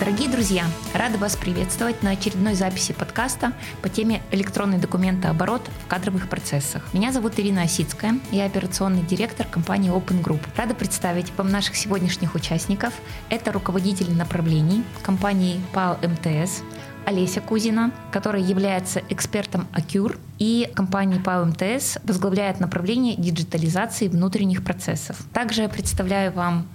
Дорогие друзья, рада вас приветствовать на очередной записи подкаста по теме электронный документооборот в кадровых процессах. Меня зовут Ирина Осицкая, я операционный директор компании Open Group. Рада представить вам наших сегодняшних участников. Это руководитель направлений компании ПАО МТС, Олеся Кузина, которая является экспертом Акюр и компания ПАО МТС возглавляет направление диджитализации внутренних процессов. Также я представляю вам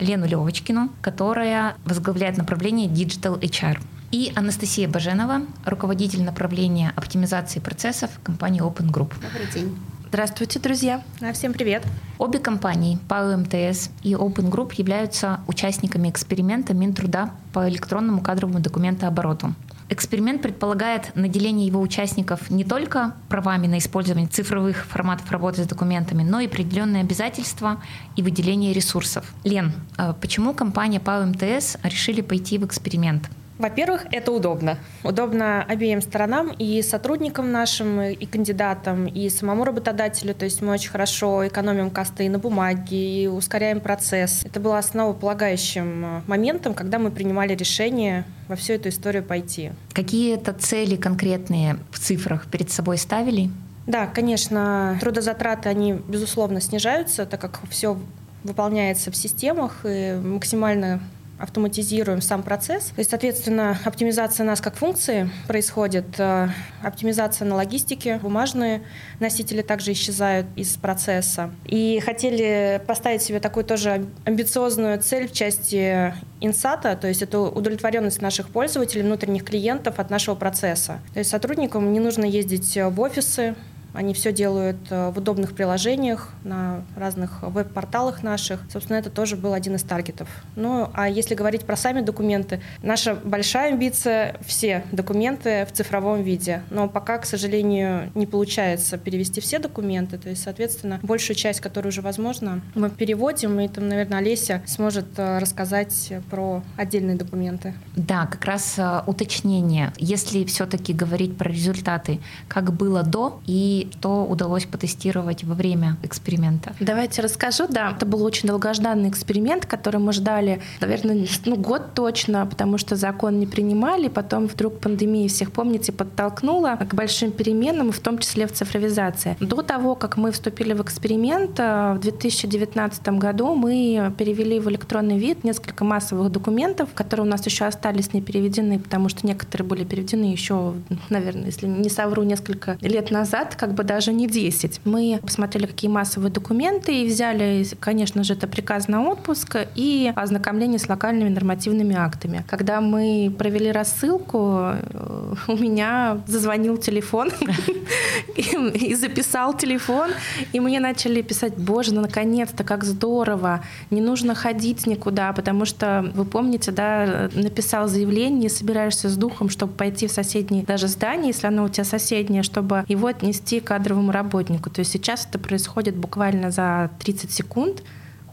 Лену Левочкину, которая возглавляет направление Digital HR. И Анастасия Баженова, руководитель направления оптимизации процессов компании Open Group. Добрый день. Здравствуйте, друзья. Да, всем привет. Обе компании, ПАО МТС и Open Group, являются участниками эксперимента Минтруда по электронному кадровому документообороту. Эксперимент предполагает наделение его участников не только правами на использование цифровых форматов работы с документами, но и определенные обязательства и выделение ресурсов. Лен, а почему компания ПАО МТС решили пойти в эксперимент? Во-первых, это удобно. Удобно обеим сторонам, и сотрудникам нашим, и кандидатам, и самому работодателю. То есть мы очень хорошо экономим косты и на бумаге, и ускоряем процесс. Это было основополагающим э, моментом, когда мы принимали решение во всю эту историю пойти. Какие это цели конкретные в цифрах перед собой ставили? Да, конечно, трудозатраты, они, безусловно, снижаются, так как все выполняется в системах и максимально автоматизируем сам процесс. То есть, соответственно, оптимизация нас как функции происходит, э, оптимизация на логистике, бумажные носители также исчезают из процесса. И хотели поставить себе такую тоже амбициозную цель в части инсата, то есть это удовлетворенность наших пользователей, внутренних клиентов от нашего процесса. То есть сотрудникам не нужно ездить в офисы, они все делают э, в удобных приложениях на разных веб-порталах наших. Собственно, это тоже был один из таргетов. Ну, а если говорить про сами документы, наша большая амбиция — все документы в цифровом виде. Но пока, к сожалению, не получается перевести все документы. То есть, соответственно, большую часть, которая уже возможно, мы переводим, и там, наверное, Олеся сможет э, рассказать про отдельные документы. Да, как раз э, уточнение. Если все-таки говорить про результаты, как было до и что удалось потестировать во время эксперимента? Давайте расскажу. Да, это был очень долгожданный эксперимент, который мы ждали, наверное, ну, год точно, потому что закон не принимали, потом вдруг пандемия всех, помните, подтолкнула к большим переменам, в том числе в цифровизации. До того, как мы вступили в эксперимент, э, в 2019 году мы перевели в электронный вид несколько массовых документов, которые у нас еще остались не переведены, потому что некоторые были переведены еще, наверное, если не совру, несколько лет назад, как бы даже не 10. Мы посмотрели, какие массовые документы, и взяли, конечно же, это приказ на отпуск и ознакомление с локальными нормативными актами. Когда мы провели рассылку, э, у меня зазвонил телефон и записал телефон, и мне начали писать, боже, ну наконец-то, как здорово, не нужно ходить никуда, потому что, вы помните, да, написал заявление, собираешься с духом, чтобы пойти в соседнее даже здание, если оно у тебя соседнее, чтобы его отнести кадровому работнику. То есть сейчас это происходит буквально за 30 секунд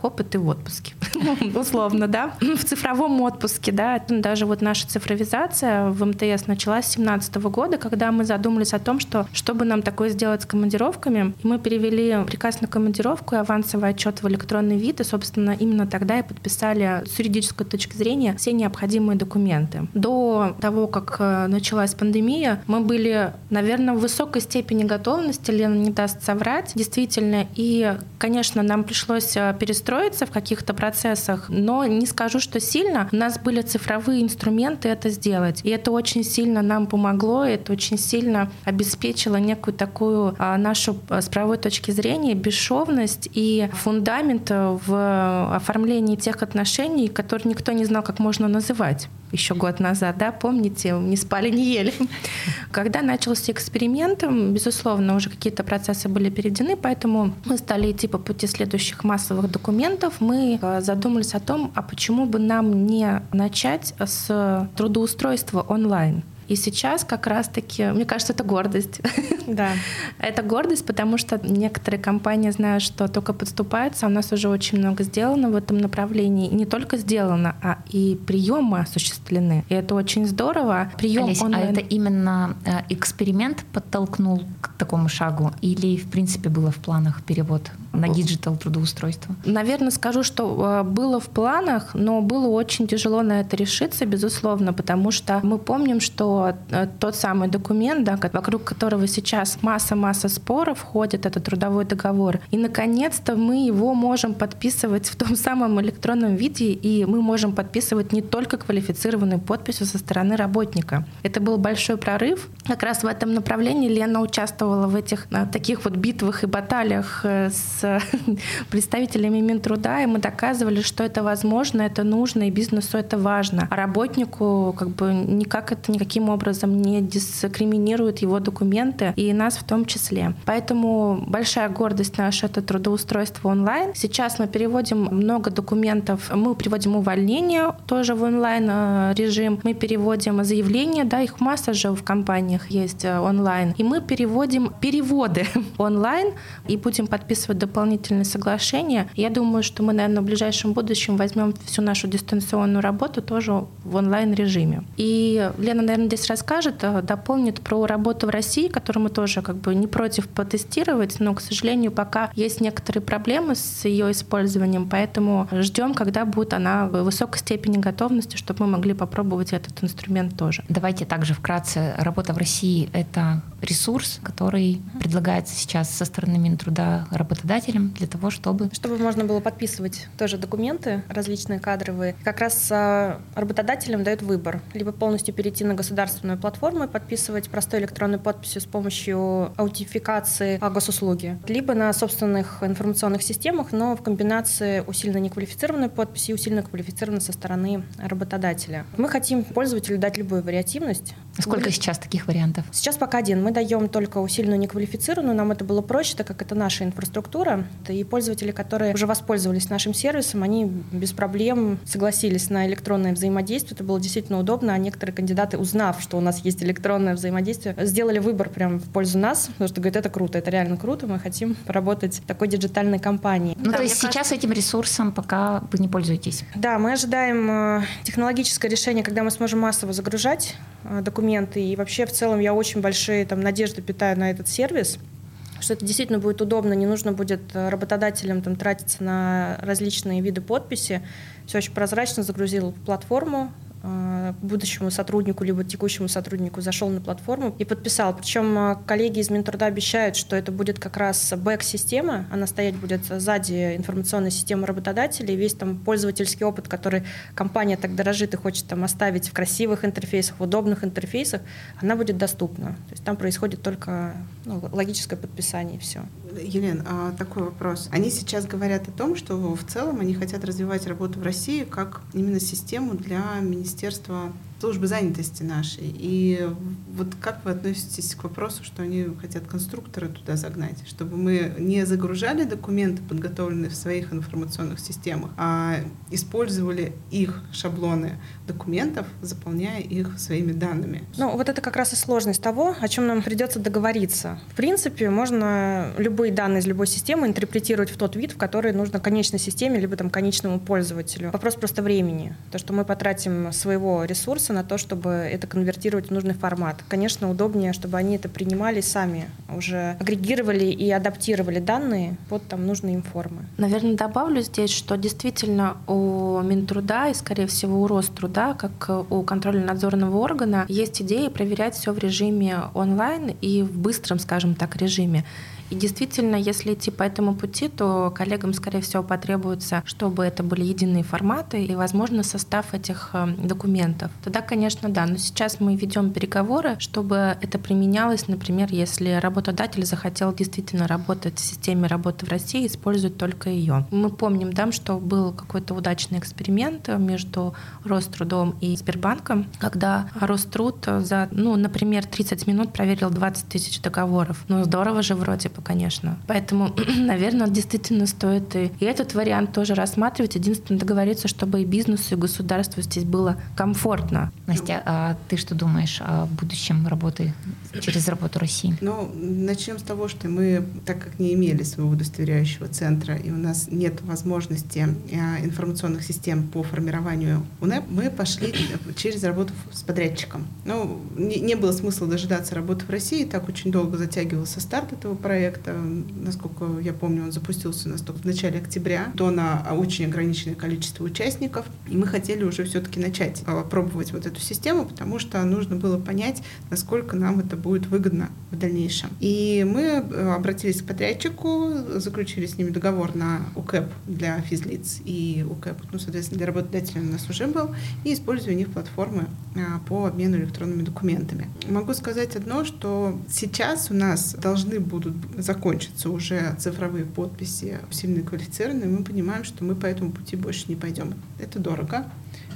хоп, и ты в отпуске. Условно, да. В цифровом отпуске, да, даже вот наша цифровизация в МТС началась с 2017 года, когда мы задумались о том, что чтобы нам такое сделать с командировками, мы перевели приказ на командировку и авансовый отчет в электронный вид, и, собственно, именно тогда и подписали с юридической точки зрения все необходимые документы. До того, как э, началась пандемия, мы были, наверное, в высокой степени готовности, Лена не даст соврать, действительно, и, конечно, нам пришлось э, перестроить строиться в каких-то процессах, но не скажу, что сильно. У нас были цифровые инструменты это сделать. И это очень сильно нам помогло, это очень сильно обеспечило некую такую а, нашу а, с правовой точки зрения бесшовность и фундамент в оформлении тех отношений, которые никто не знал, как можно называть еще год назад, да, помните, не спали, не ели. Когда начался эксперимент, безусловно, уже какие-то процессы были переведены, поэтому мы стали идти по пути следующих массовых документов. Мы э, задумались о том, а почему бы нам не начать с трудоустройства онлайн. И сейчас как раз-таки, мне кажется, это гордость. Да. Это гордость, потому что некоторые компании знают, что только подступаются. У нас уже очень много сделано в этом направлении. И не только сделано, а и приемы осуществлены. И это очень здорово. Прием Олесь, онлайн... а это именно э, эксперимент подтолкнул к такому шагу? Или, в принципе, было в планах перевод на digital трудоустройство? Наверное, скажу, что э, было в планах, но было очень тяжело на это решиться, безусловно, потому что мы помним, что э, тот самый документ, да, вокруг которого сейчас масса-масса споров ходит, это трудовой договор, и, наконец-то, мы его можем подписывать в том самом электронном виде, и мы можем подписывать не только квалифицированную подписью со стороны работника. Это был большой прорыв. Как раз в этом направлении Лена участвовала в этих э, таких вот битвах и баталиях с представителями Минтруда, и мы доказывали, что это возможно, это нужно, и бизнесу это важно. А работнику как бы никак это никаким образом не дискриминирует его документы, и нас в том числе. Поэтому большая гордость наша — это трудоустройство онлайн. Сейчас мы переводим много документов, мы переводим увольнение тоже в онлайн э, режим, мы переводим заявления, да, их масса же в компаниях есть э, онлайн, и мы переводим переводы онлайн и будем подписывать дополнительные соглашения. Я думаю, что мы, наверное, в ближайшем будущем возьмем всю нашу дистанционную работу тоже в онлайн-режиме. И Лена, наверное, здесь расскажет, э, дополнит про работу в России, которую мы тоже как бы не против потестировать, но, к сожалению, пока есть некоторые проблемы с ее использованием, поэтому ждем, когда будет она в высокой степени готовности, чтобы мы могли попробовать этот инструмент тоже. Давайте также вкратце. Работа в России — это ресурс, который предлагается сейчас со стороны Минтруда работодателям работодателям для того, чтобы... Чтобы можно было подписывать тоже документы различные кадровые. Как раз а, работодателям дают выбор. Либо полностью перейти на государственную платформу и подписывать простой электронной подписью с помощью аутентификации госуслуги. Либо на собственных информационных системах, но в комбинации усиленно неквалифицированной подписи и усиленно квалифицированной со стороны работодателя. Мы хотим пользователю дать любую вариативность. Сколько Вы... сейчас таких вариантов? Сейчас пока один. Мы даем только усиленную неквалифицированную. Нам это было проще, так как это наша инфраструктура, и пользователи, которые уже воспользовались нашим сервисом, они без проблем согласились на электронное взаимодействие. Это было действительно удобно, а некоторые кандидаты, узнав, что у нас есть электронное взаимодействие, сделали выбор прям в пользу нас, потому что говорят, это круто, это реально круто, мы хотим поработать в такой диджитальной компании. Ну, да, то есть сейчас кажется... этим ресурсом пока вы не пользуетесь? Да, мы ожидаем э, технологическое решение, когда мы сможем массово загружать э, документы, и вообще в целом я очень большие там надежды питаю на этот сервис, что это действительно будет удобно, не нужно будет э, работодателям там, тратиться на различные виды подписи. Все очень прозрачно загрузил платформу, будущему сотруднику либо текущему сотруднику зашел на платформу и подписал. Причем э, коллеги из Минтруда обещают, что это будет как раз бэк-система, она стоять будет сзади информационной системы работодателей, весь там пользовательский опыт, который компания так дорожит и хочет там оставить в красивых интерфейсах, в удобных интерфейсах, она будет доступна. То есть там происходит только ну, логическое подписание и все. Елена, а такой вопрос. Они сейчас говорят о том, что в целом они хотят развивать работу в России как именно систему для Министерства Министерства службы занятости нашей. И вот как вы относитесь к вопросу, что они хотят конструктора туда загнать, чтобы мы не загружали документы, подготовленные в своих информационных системах, а использовали их шаблоны документов, заполняя их своими данными? Ну, вот это как раз и сложность того, о чем нам придется договориться. В принципе, можно любые данные из любой системы интерпретировать в тот вид, в который нужно конечной системе, либо там конечному пользователю. Вопрос просто времени. То, что мы потратим своего ресурса ресурсы на то, чтобы это конвертировать в нужный формат. Конечно, удобнее, чтобы они это принимали сами, уже агрегировали и адаптировали данные под там нужные им формы. Наверное, добавлю здесь, что действительно у Минтруда и, скорее всего, у Роструда, как у контрольно-надзорного органа, есть идея проверять все в режиме онлайн и в быстром, скажем так, режиме. И действительно, если идти по этому пути, то коллегам, скорее всего, потребуется, чтобы это были единые форматы и, возможно, состав этих э, документов. Тогда, конечно, да. Но сейчас мы ведем переговоры, чтобы это применялось, например, если работодатель захотел действительно работать в системе работы в России, использовать только ее. Мы помним, да, что был какой-то удачный эксперимент между Рострудом и Сбербанком, когда Роструд за, ну, например, 30 минут проверил 20 тысяч договоров. Ну, здорово же вроде бы конечно. Поэтому, наверное, действительно стоит и, и этот вариант тоже рассматривать. Единственное, договориться, чтобы и бизнесу, и государству здесь было комфортно. Настя, а ты что думаешь о будущем работы через работу России? Ну, начнем с того, что мы, так как не имели своего удостоверяющего центра, и у нас нет возможности э, информационных систем по формированию УНЭП, мы пошли через работу с подрядчиком. Ну, не, не было смысла дожидаться работы в России, так очень долго затягивался старт этого проекта. Насколько я помню, он запустился у нас только в начале октября, то на очень ограниченное количество участников. И мы хотели уже все-таки начать э, пробовать вот эту систему, потому что нужно было понять, насколько нам это будет выгодно в дальнейшем. И мы э, обратились к подрядчику, заключили с ними договор на УКЭП для физлиц и УКЭП, ну, соответственно, для работодателя у нас уже был, и используя у них платформы а, по обмену электронными документами. Могу сказать одно, что сейчас у нас должны будут закончиться уже цифровые подписи усиленные квалифицированные, мы понимаем, что мы по этому пути больше не пойдем. Это дорого,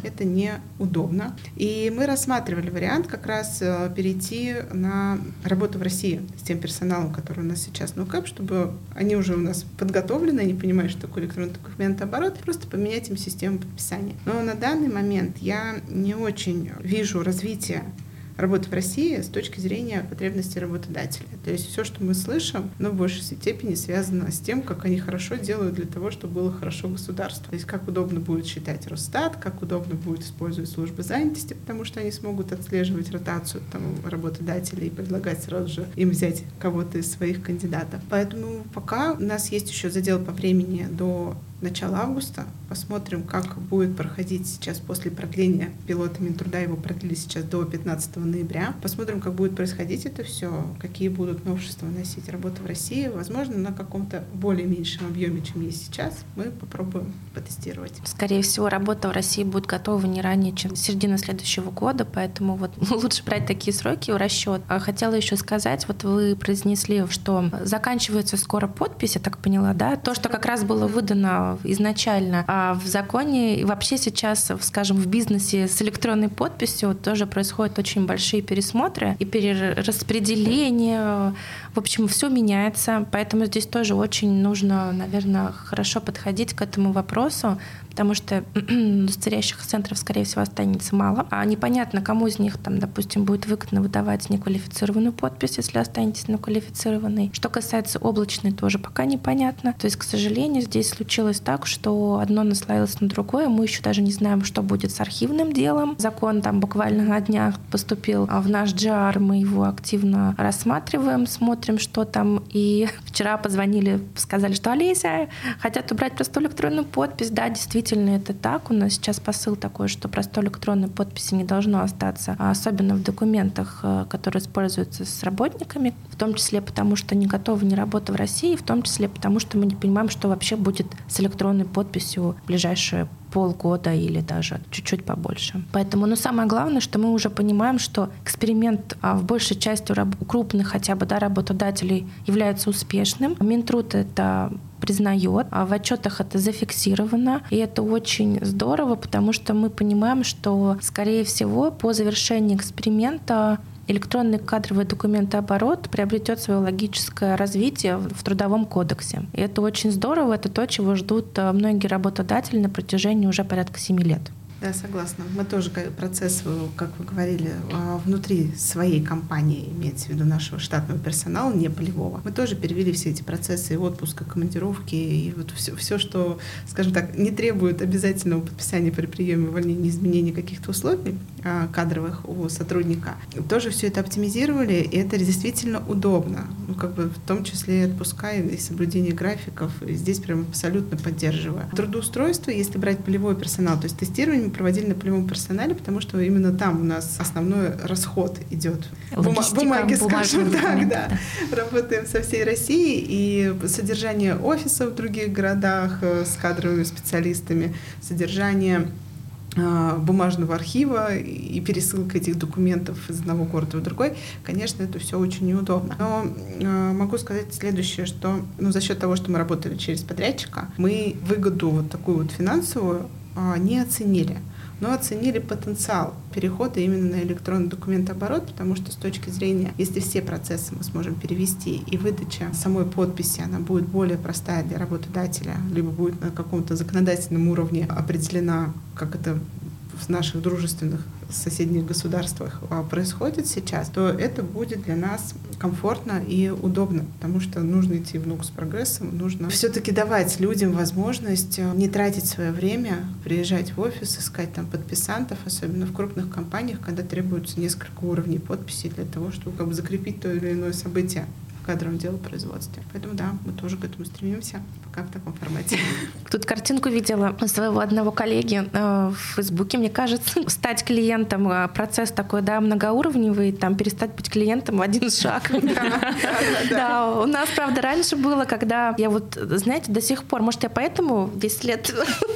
это неудобно. И мы рассматривали вариант как раз э, перейти на работу в России с тем персоналом, который у нас сейчас на УКЭП, чтобы они уже у нас подготовлены, они понимают, что такое электронный документооборот, просто поменять им систему подписания. Но на данный момент я не очень вижу развития работы в России с точки зрения потребностей работодателя. То есть все, что мы слышим, но в большей степени связано с тем, как они хорошо делают для того, чтобы было хорошо государство. То есть как удобно будет считать Росстат, как удобно будет использовать службы занятости, потому что они смогут отслеживать ротацию там, работодателей и предлагать сразу же им взять кого-то из своих кандидатов. Поэтому пока у нас есть еще задел по времени до начала августа. Посмотрим, как будет проходить сейчас после продления пилота Минтруда. Его продлили сейчас до 15 ноября. Посмотрим, как будет происходить это все, какие будут новшества носить работа в России. Возможно, на каком-то более меньшем объеме, чем есть сейчас, мы попробуем потестировать. Скорее всего, работа в России будет готова не ранее, чем середина следующего года, поэтому вот лучше брать такие сроки в расчет. А хотела еще сказать, вот вы произнесли, что заканчивается скоро подпись, я так поняла, да? То, что как раз было выдано изначально. А в законе и вообще сейчас, скажем, в бизнесе с электронной подписью тоже происходят очень большие пересмотры и перераспределение. В общем, все меняется, поэтому здесь тоже очень нужно, наверное, хорошо подходить к этому вопросу, потому что удостоверяющих центров, скорее всего, останется мало. А непонятно, кому из них, там, допустим, будет выгодно выдавать неквалифицированную подпись, если останетесь на квалифицированной. Что касается облачной, тоже пока непонятно. То есть, к сожалению, здесь случилось так, что одно наслоилось на другое. Мы еще даже не знаем, что будет с архивным делом. Закон там буквально на днях поступил в наш GR, мы его активно рассматриваем, смотрим, что там. И вчера позвонили, сказали, что Олеся хотят убрать простую электронную подпись. Да, действительно, действительно это так. У нас сейчас посыл такой, что простой электронной подписи не должно остаться, а особенно в документах, э, которые используются с работниками, в том числе потому, что не готова ни работа в России, в том числе потому, что мы не понимаем, что вообще будет с электронной подписью в ближайшие полгода или даже чуть-чуть побольше. Поэтому, ну, самое главное, что мы уже понимаем, что эксперимент а, в большей части у крупных хотя бы да, работодателей является успешным. Минтруд это признает, а в отчетах это зафиксировано, и это очень здорово, потому что мы понимаем, что, скорее всего, по завершении эксперимента электронный кадровый документооборот приобретет свое логическое развитие в Трудовом кодексе. И это очень здорово, это то, чего ждут э, многие работодатели на протяжении уже порядка семи лет. Да, согласна. Мы тоже процесс, как вы говорили, а, внутри своей компании, имеется в виду нашего штатного персонала, не полевого. Мы тоже перевели все эти процессы и отпуска, командировки, и вот все, все, что, скажем так, не требует обязательного подписания при приеме увольнения, изменения каких-то условий кадровых у сотрудника. Тоже все это оптимизировали, и это действительно удобно. Ну, как бы в том числе и отпуска, и соблюдение графиков. И здесь прям абсолютно поддерживаю. Трудоустройство, если брать полевой персонал, то есть тестирование мы проводили на полевом персонале, потому что именно там у нас основной расход идет. Бума- бумаги, скажем так, да. да. Работаем со всей Россией, и содержание офисов в других городах э, с кадровыми специалистами, содержание э, бумажного архива и пересылка этих документов из одного города в другой, конечно, это все очень неудобно. Но э, могу сказать следующее, что ну, за счет того, что мы работали через подрядчика, мы выгоду вот такую вот финансовую а, не оценили. Но оценили потенциал перехода именно на электронный документооборот, потому что с точки зрения, если все процессы мы сможем перевести и выдача самой подписи, она будет более простая для работодателя, либо будет на каком-то законодательном уровне определена, как это в наших дружественных соседних государствах а, происходит сейчас, то это будет для нас комфортно и удобно, потому что нужно идти в ногу с прогрессом, нужно все-таки давать людям возможность э, не тратить свое время, приезжать в офис, искать там подписантов, особенно в крупных компаниях, когда требуется несколько уровней подписей для того, чтобы как бы закрепить то или иное событие в кадровом делопроизводстве. Поэтому да, мы тоже к этому стремимся пока в таком формате. Тут картинку видела своего одного коллеги э, в Фейсбуке, мне кажется, стать клиентом, э, процесс такой, да, многоуровневый, там, перестать быть клиентом в один шаг. Да, у нас, правда, раньше было, когда я вот, знаете, до сих пор, может, я поэтому 10 лет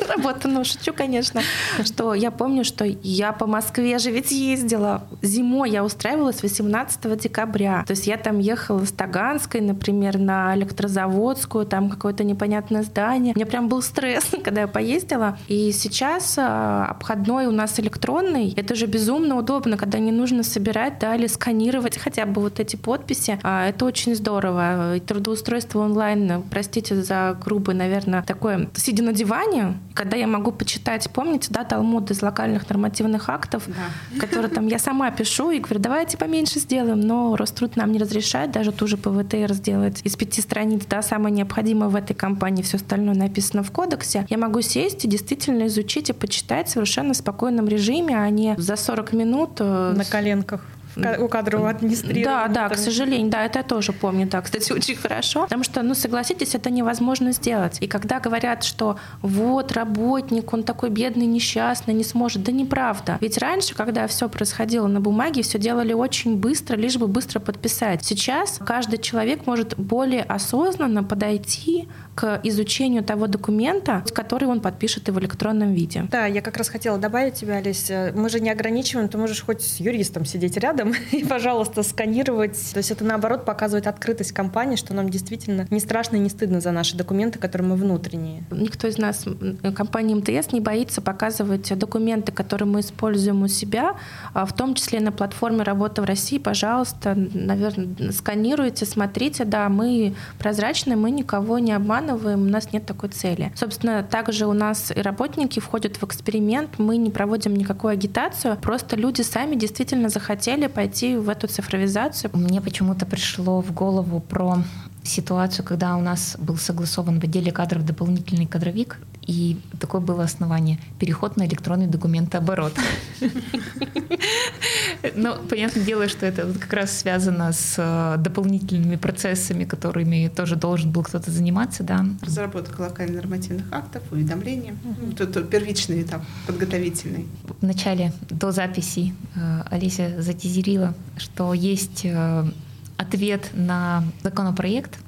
работаю, ну, шучу, конечно, что я помню, что я по Москве же ведь ездила. Зимой я устраивалась 18 декабря. То есть я там ехала с Таганской, например, на электрозаводскую, там какое-то непонятное здание. Меня прям был стресс, когда я поездила. И сейчас а, обходной у нас электронный. Это же безумно удобно, когда не нужно собирать, да, или сканировать хотя бы вот эти подписи. А, это очень здорово. И трудоустройство онлайн, простите за грубое, наверное, такое, сидя на диване, когда я могу почитать, помните, да, Талмуд из локальных нормативных актов, да. которые там я сама пишу и говорю, давайте поменьше сделаем, но Роструд нам не разрешает даже ту же ПВТР сделать из пяти страниц, да, самое необходимое в этой компании все остальное написано в кодексе, я могу сесть и действительно изучить и почитать в совершенно спокойном режиме, а не за 40 минут... Э, На коленках у кадрового администрирования. Да, да, к сожалению, да, это я тоже помню, да, кстати, очень хорошо, потому что, ну, согласитесь, это невозможно сделать. И когда говорят, что вот работник, он такой бедный, несчастный, не сможет, да неправда. Ведь раньше, когда все происходило на бумаге, все делали очень быстро, лишь бы быстро подписать. Сейчас каждый человек может более осознанно подойти к изучению того документа, который он подпишет и в электронном виде. Да, я как раз хотела добавить тебя, Олеся. Мы же не ограничиваем, ты можешь хоть с юристом сидеть рядом и, пожалуйста, сканировать. То есть это, наоборот, показывает открытость компании, что нам действительно не страшно и не стыдно за наши документы, которые мы внутренние. Никто из нас, компания МТС, не боится показывать документы, которые мы используем у себя, а в том числе на платформе «Работа в России». Пожалуйста, наверное, сканируйте, смотрите. Да, мы прозрачны, мы никого не обманываем, у нас нет такой цели. Собственно, также у нас и работники входят в эксперимент, мы не проводим никакую агитацию, просто люди сами действительно захотели пойти в эту цифровизацию. Мне почему-то пришло в голову про ситуацию, когда у нас был согласован в отделе кадров дополнительный кадровик, и такое было основание — переход на электронный документооборот. Но понятное дело, что это как раз связано с э, дополнительными процессами, которыми тоже должен был кто-то заниматься, да. Разработка локальных нормативных актов, уведомления. Это первичный этап, подготовительный. В начале, до записи, э, Олеся затизерила, что есть э, ответ на законопроект,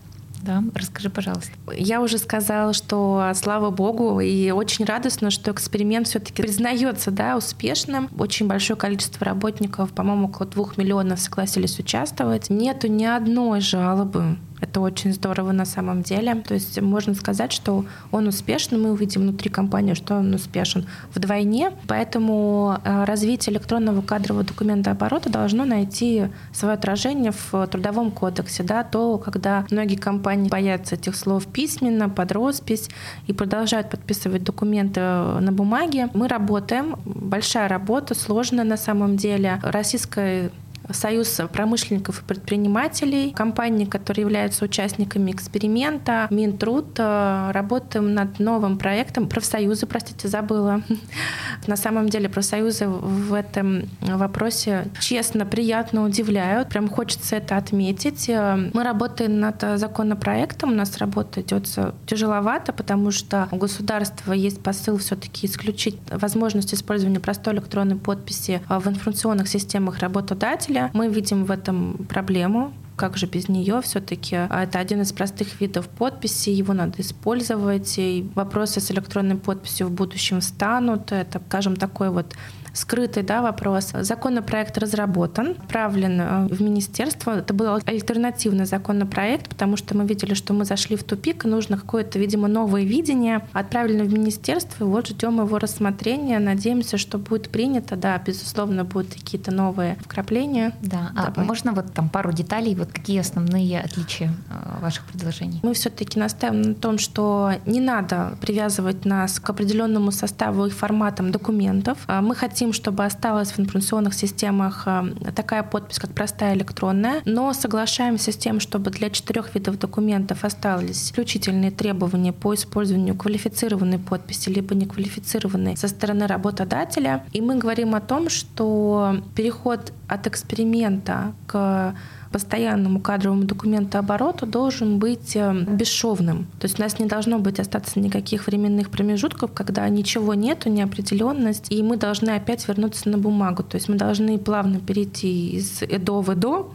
да, расскажи, пожалуйста. Я уже сказала, что слава богу, и очень радостно, что эксперимент все-таки признается да, успешным. Очень большое количество работников, по-моему, около двух миллионов согласились участвовать. Нету ни одной жалобы это очень здорово на самом деле. То есть можно сказать, что он успешен. Мы увидим внутри компании, что он успешен вдвойне. Поэтому э, развитие электронного кадрового документа оборота должно найти свое отражение в трудовом кодексе. Да, то, когда многие компании боятся этих слов письменно, под роспись и продолжают подписывать документы на бумаге. Мы работаем. Большая работа, сложная на самом деле. Российская Союз промышленников и предпринимателей, компании, которые являются участниками эксперимента, Минтруд. Э, работаем над новым проектом. Профсоюзы, простите, забыла. На самом деле профсоюзы в этом вопросе честно, приятно удивляют. Прям хочется это отметить. Э, мы работаем над законопроектом. У нас работа идет тяжеловато, потому что у государства есть посыл все-таки исключить возможность использования простой электронной подписи в информационных системах работодателя мы видим в этом проблему, как же без нее? Все-таки это один из простых видов подписи, его надо использовать, и вопросы с электронной подписью в будущем встанут. Это, скажем, такой вот скрытый да, вопрос. Законопроект разработан, отправлен э, в министерство. Это был альтернативный законопроект, потому что мы видели, что мы зашли в тупик, и нужно какое-то, видимо, новое видение. Отправлен в министерство, и вот ждем его рассмотрения. Надеемся, что будет принято. Да, безусловно, будут какие-то новые вкрапления. Да, а можно вот там пару деталей, вот какие основные отличия э, ваших предложений? Мы все-таки настаиваем на том, что не надо привязывать нас к определенному составу и форматам документов. А мы хотим, чтобы осталась в информационных системах э, такая подпись, как простая электронная, но соглашаемся с тем, чтобы для четырех видов документов остались исключительные требования по использованию квалифицированной подписи либо неквалифицированной со стороны работодателя. И мы говорим о том, что переход от эксперимента к постоянному кадровому документообороту должен быть э, бесшовным. То есть у нас не должно быть остаться никаких временных промежутков, когда ничего нету, неопределенность, и мы должны опять вернуться на бумагу. То есть мы должны плавно перейти из ЭДО в ЭДО,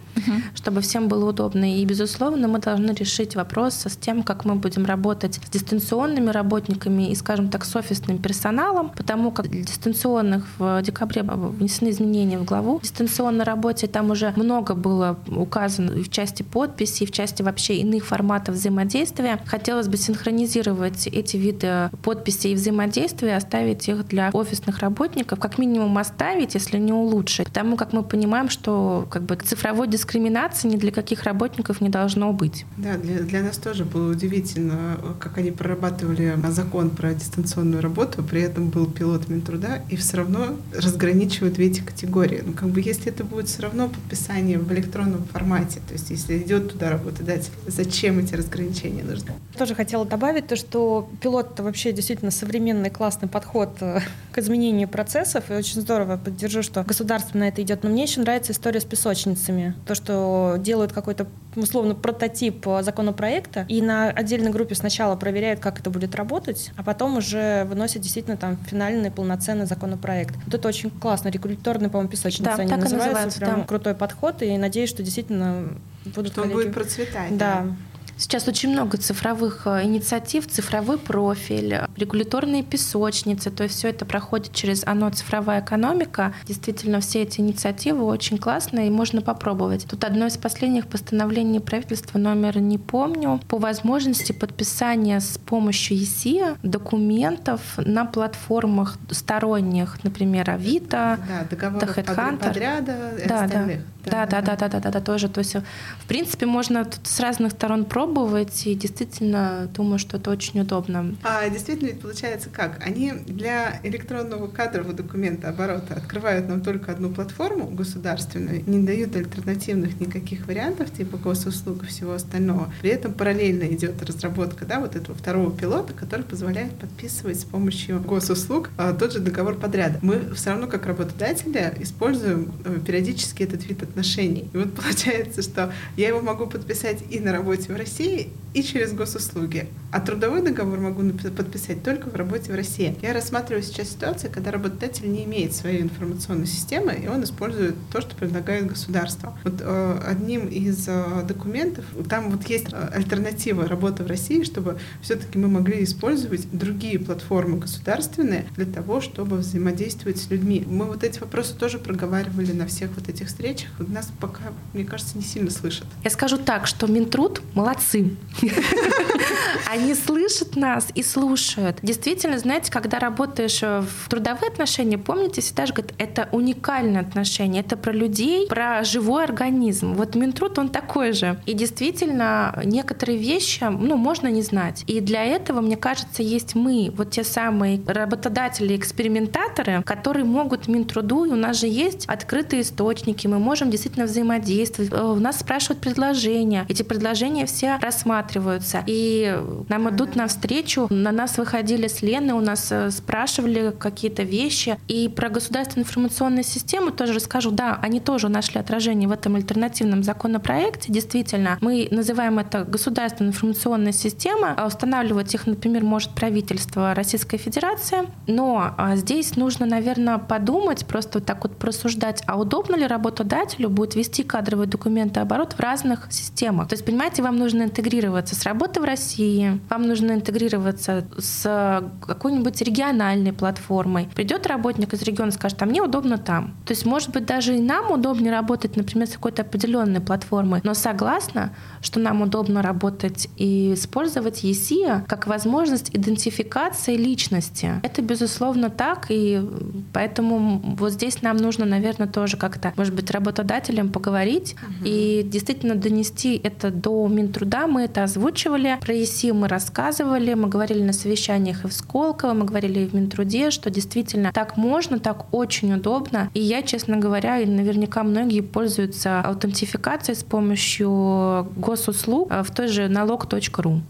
чтобы всем было удобно. И, безусловно, мы должны решить вопрос с тем, как мы будем работать с дистанционными работниками и, скажем так, с офисным персоналом, потому как для дистанционных в декабре внесены изменения в главу. В дистанционной работе там уже много было указано в части подписи, в части вообще иных форматов взаимодействия. Хотелось бы синхронизировать эти виды подписи и взаимодействия, оставить их для офисных работников, как минимум оставить, если не улучшить. Потому как мы понимаем, что как бы цифровой дискриминации дискриминации ни для каких работников не должно быть. Да, для, для нас тоже было удивительно, как они прорабатывали закон про дистанционную работу, при этом был пилот Минтруда, и все равно разграничивают эти категории. Ну, как бы если это будет все равно подписание в электронном формате, то есть если идет туда работодатель, зачем эти разграничения нужны? Тоже хотела добавить то, что пилот это вообще действительно современный классный подход э, к изменению процессов, и очень здорово поддержу, что государство на это идет. Но мне еще нравится история с песочницами. То, что делают какой-то условно прототип законопроекта, и на отдельной группе сначала проверяют, как это будет работать, а потом уже выносят действительно там финальный полноценный законопроект. Вот это очень классно. Регуляторный, по-моему, песочница да, они называются. называется. Прям да. крутой подход, и надеюсь, что действительно будут что коллеги... будет процветать. Да. да. Сейчас очень много цифровых э, инициатив, цифровой профиль, регуляторные песочницы, то есть все это проходит через ОНО «Цифровая экономика». Действительно, все эти инициативы очень классные и можно попробовать. Тут одно из последних постановлений правительства, номер не помню, по возможности подписания с помощью ЕСИ документов на платформах сторонних, например, Авито, да, договоров подряда и да, остальных. Да, да, да, да, да, да, да, тоже. То есть, в принципе, можно тут с разных сторон пробовать, и действительно думаю, что это очень удобно. А действительно ведь получается как? Они для электронного кадрового документа оборота открывают нам только одну платформу государственную, не дают альтернативных никаких вариантов, типа госуслуг и всего остального. При этом параллельно идет разработка да, вот этого второго пилота, который позволяет подписывать с помощью госуслуг а, тот же договор подряда. Мы все равно как работодатели используем э, периодически этот вид отношений. И вот получается, что я его могу подписать и на работе в России, и через госуслуги. А трудовой договор могу подписать только в работе в России. Я рассматриваю сейчас ситуацию, когда работодатель не имеет своей информационной системы, и он использует то, что предлагает государство. Вот э, одним из э, документов, там вот есть э, альтернатива работы в России, чтобы все-таки мы могли использовать другие платформы государственные для того, чтобы взаимодействовать с людьми. Мы вот эти вопросы тоже проговаривали на всех вот этих встречах. Нас пока, мне кажется, не сильно слышат. Я скажу так, что Минтруд молодцы. Они слышат нас и слушают. Действительно, знаете, когда работаешь в трудовые отношения, помните, всегда же говорят, это уникальное отношение, это про людей, про живой организм. Вот Минтруд, он такой же. И действительно, некоторые вещи, ну, можно не знать. И для этого, мне кажется, есть мы, вот те самые работодатели, экспериментаторы, которые могут Минтруду, и у нас же есть открытые источники, мы можем действительно взаимодействовать. Э, у нас спрашивают предложения. Эти предложения все рассматриваются. И нам идут навстречу. На нас выходили с Леной, у нас э, спрашивали какие-то вещи. И про государственную информационную систему тоже расскажу. Да, они тоже нашли отражение в этом альтернативном законопроекте. Действительно, мы называем это государственная информационная система. А устанавливать их, например, может правительство Российской Федерации. Но а, здесь нужно, наверное, подумать, просто вот так вот просуждать, а удобно ли работодателю будет вести кадровые документы оборот в разных системах. То есть, понимаете, вам нужно интегрироваться с работы в России, России, вам нужно интегрироваться с какой-нибудь региональной платформой. Придет работник из региона скажет, а мне удобно там. То есть, может быть, даже и нам удобнее работать, например, с какой-то определенной платформой, но согласна, что нам удобно работать и использовать ESIA как возможность идентификации личности. Это, безусловно, так, и поэтому вот здесь нам нужно, наверное, тоже как-то, может быть, работодателям поговорить угу. и действительно донести это до Минтруда. Мы это озвучивали. Про ЕСИ мы рассказывали, мы говорили на совещаниях и в Сколково, мы говорили и в Минтруде, что действительно так можно, так очень удобно. И я, честно говоря, и наверняка многие пользуются аутентификацией с помощью госуслуг в той же налог.ру. Угу.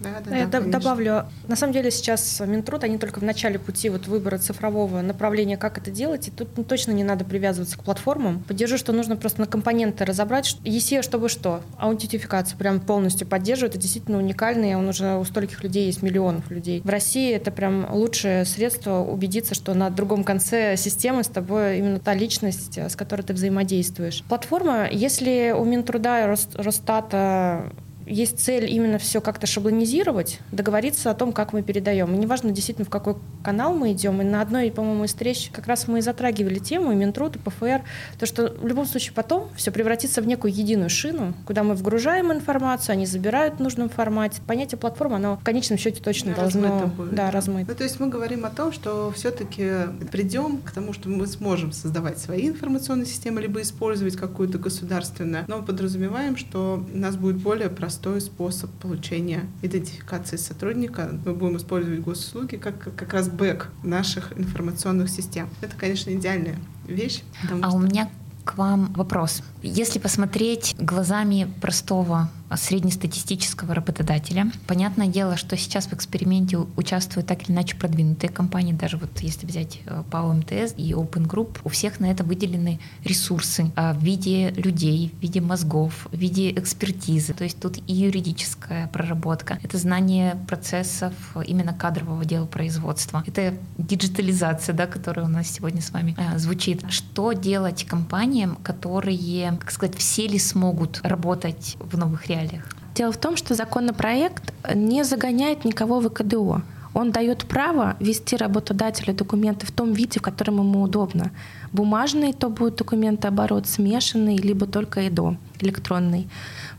Да, да, я да, добавлю, на самом деле сейчас Минтруд, они только в начале пути вот выбора цифрового направления, как это делать, и тут точно не надо привязываться к платформам. Поддержу, что нужно просто на компоненты разобрать. ЕСЕ, чтобы что? Аутентификацию прям полностью поддерживает, это действительно уникальный, он уже у стольких людей есть, миллионов людей. В России это прям лучшее средство убедиться, что на другом конце системы с тобой именно та личность, с которой ты взаимодействуешь. Платформа, если у Минтруда и Росстата есть цель именно все как-то шаблонизировать, договориться о том, как мы передаем. И неважно действительно, в какой канал мы идем. И на одной, по-моему, из встреч как раз мы и затрагивали тему, и Минтруд, и ПФР, то, что в любом случае потом все превратится в некую единую шину, куда мы вгружаем информацию, они забирают в нужном формате. Понятие платформы, оно в конечном счете точно да, должно будет. Да, размыть. Ну, то есть мы говорим о том, что все-таки придем к тому, что мы сможем создавать свои информационные системы, либо использовать какую-то государственную, но мы подразумеваем, что у нас будет более простой простой способ получения идентификации сотрудника. Мы будем использовать госуслуги как как раз бэк наших информационных систем. Это, конечно, идеальная вещь. А что... у меня к вам вопрос. Если посмотреть глазами простого среднестатистического работодателя. Понятное дело, что сейчас в эксперименте участвуют так или иначе продвинутые компании, даже вот если взять э, ПАО МТС и Open Group, у всех на это выделены ресурсы а, в виде людей, в виде мозгов, в виде экспертизы. То есть тут и юридическая проработка, это знание процессов именно кадрового дела производства, это диджитализация, да, которая у нас сегодня с вами звучит. Что делать компаниям, которые, как сказать, все ли смогут работать в новых реалиях? Реалиях? Дело в том, что законопроект не загоняет никого в КДО. Он дает право вести работодателя документы в том виде, в котором ему удобно. Бумажный то будет документооборот, смешанный, либо только ЭДО, электронный.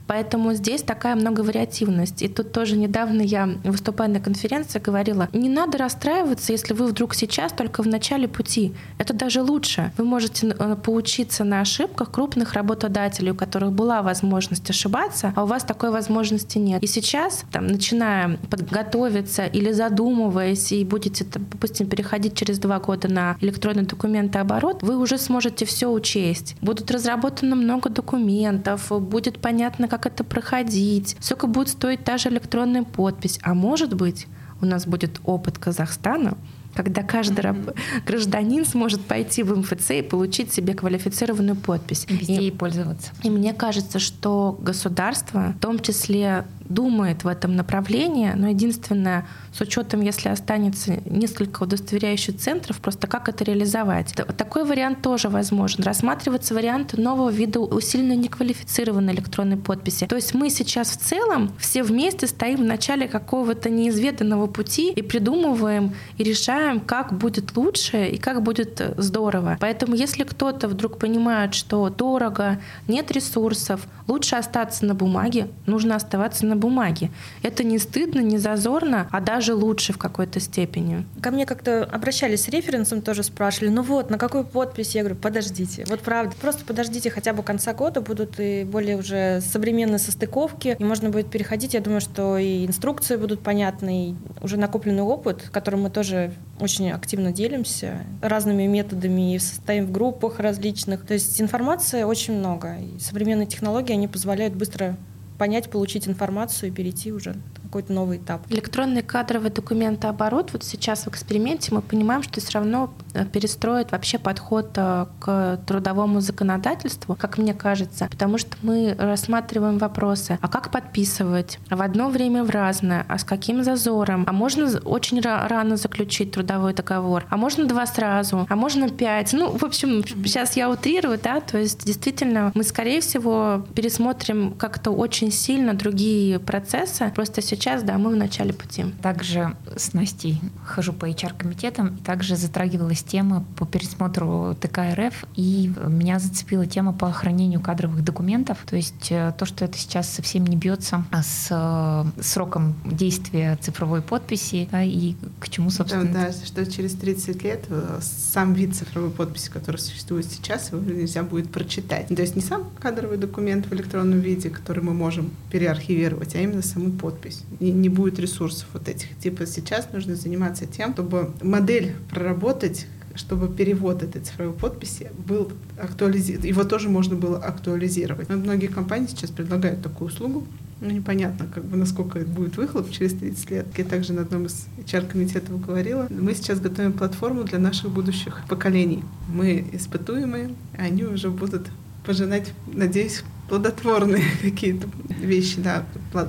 Поэтому здесь такая многовариативность. И тут тоже недавно я, выступая на конференции, говорила, не надо расстраиваться, если вы вдруг сейчас только в начале пути. Это даже лучше. Вы можете э, поучиться на ошибках крупных работодателей, у которых была возможность ошибаться, а у вас такой возможности нет. И сейчас, там, начиная подготовиться или задумываясь, и будете, допустим, переходить через два года на электронный документооборот, вы уже сможете все учесть. Будут разработано много документов, будет понятно, как это проходить, сколько будет стоить та же электронная подпись. А может быть, у нас будет опыт Казахстана, когда каждый mm-hmm. гражданин сможет пойти в МФЦ и получить себе квалифицированную подпись. И и, пользоваться. И мне кажется, что государство, в том числе думает в этом направлении, но единственное, с учетом, если останется несколько удостоверяющих центров, просто как это реализовать. Такой вариант тоже возможен. Рассматриваться вариант нового вида усиленной неквалифицированной электронной подписи. То есть мы сейчас в целом все вместе стоим в начале какого-то неизведанного пути и придумываем и решаем, как будет лучше и как будет здорово. Поэтому если кто-то вдруг понимает, что дорого, нет ресурсов, лучше остаться на бумаге, нужно оставаться на бумаге. Это не стыдно, не зазорно, а даже лучше в какой-то степени. Ко мне как-то обращались с референсом, тоже спрашивали, ну вот, на какую подпись? Я говорю, подождите, вот правда, просто подождите хотя бы конца года, будут и более уже современные состыковки, и можно будет переходить. Я думаю, что и инструкции будут понятны, и уже накопленный опыт, которым мы тоже очень активно делимся разными методами и состоим в группах различных. То есть информации очень много. И современные технологии, они позволяют быстро понять, получить информацию и перейти уже какой-то новый этап. Электронный кадровый документооборот, вот сейчас в эксперименте мы понимаем, что все равно э, перестроит вообще подход э, к трудовому законодательству, как мне кажется, потому что мы рассматриваем вопросы, а как подписывать, в одно время в разное, а с каким зазором, а можно очень рано заключить трудовой договор, а можно два сразу, а можно пять. Ну, в общем, сейчас я утрирую, да, то есть действительно мы, скорее всего, пересмотрим как-то очень сильно другие процессы, просто сейчас сейчас, да, мы в начале пути. Также с Настей хожу по HR-комитетам, также затрагивалась тема по пересмотру ТК РФ, и меня зацепила тема по хранению кадровых документов, то есть э, то, что это сейчас совсем не бьется с э, сроком действия цифровой подписи, да, и к чему, собственно... Да, да, что через 30 лет э, сам вид цифровой подписи, который существует сейчас, его нельзя будет прочитать. То есть не сам кадровый документ в электронном виде, который мы можем переархивировать, а именно саму подпись. И не будет ресурсов вот этих. Типа сейчас нужно заниматься тем, чтобы модель проработать чтобы перевод этой цифровой подписи был актуализирован. Его тоже можно было актуализировать. Но многие компании сейчас предлагают такую услугу. Ну, непонятно, как бы, насколько это будет выхлоп через 30 лет. Я также на одном из HR-комитетов говорила. Мы сейчас готовим платформу для наших будущих поколений. Мы испытуемые, а они уже будут пожинать, надеюсь, плодотворные какие-то вещи, да,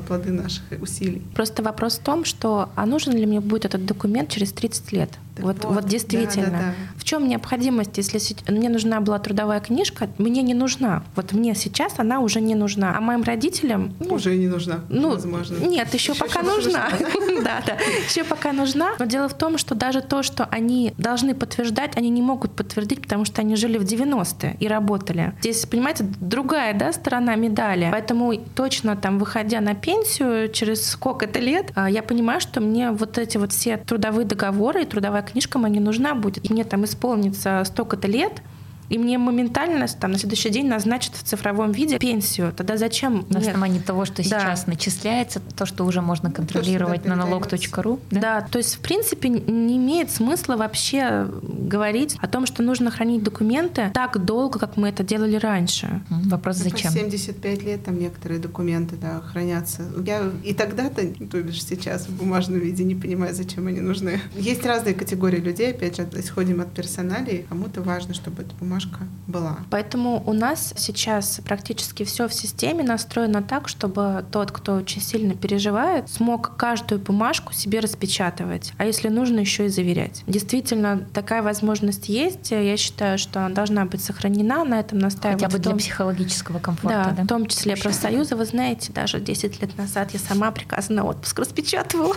плоды наших усилий. Просто вопрос в том, что а нужен ли мне будет этот документ через 30 лет? Вот, вот, вот действительно. Да, да, да. В чем необходимость, если мне нужна была трудовая книжка, мне не нужна. Вот мне сейчас она уже не нужна. А моим родителям... Ну, уже не нужна, ну, возможно. Нет, еще, еще пока нужна. Да, да. Еще пока нужна. Но дело в том, что даже то, что они должны подтверждать, они не могут подтвердить, потому что они жили в 90-е и работали. Здесь, понимаете, другая да, сторона медали. Поэтому точно там, выходя на пенсию через сколько-то лет, а, я понимаю, что мне вот эти вот все трудовые договоры и трудовая книжка мне нужна будет. И мне там исполнится столько-то лет, и мне моментально там, на следующий день назначат в цифровом виде пенсию. Тогда зачем? На основании того, что да. сейчас начисляется, то, что уже можно контролировать то, на налог.ру. Да? да, то есть, в принципе, не имеет смысла вообще говорить о том, что нужно хранить документы так долго, как мы это делали раньше. Вопрос ну, зачем? По 75 лет там некоторые документы да, хранятся. Я и тогда-то, то бишь сейчас, в бумажном виде не понимаю, зачем они нужны. Есть разные категории людей, опять же, исходим от персоналей. Кому-то важно, чтобы эта бумага бумажка была. Поэтому у нас сейчас практически все в системе настроено так, чтобы тот, кто очень сильно переживает, смог каждую бумажку себе распечатывать, а если нужно, еще и заверять. Действительно, такая возможность есть. Я считаю, что она должна быть сохранена, на этом настаивать. Хотя бы для психологического комфорта. Да, да, в том числе профсоюза. Вы знаете, даже 10 лет назад я сама приказ на отпуск распечатывала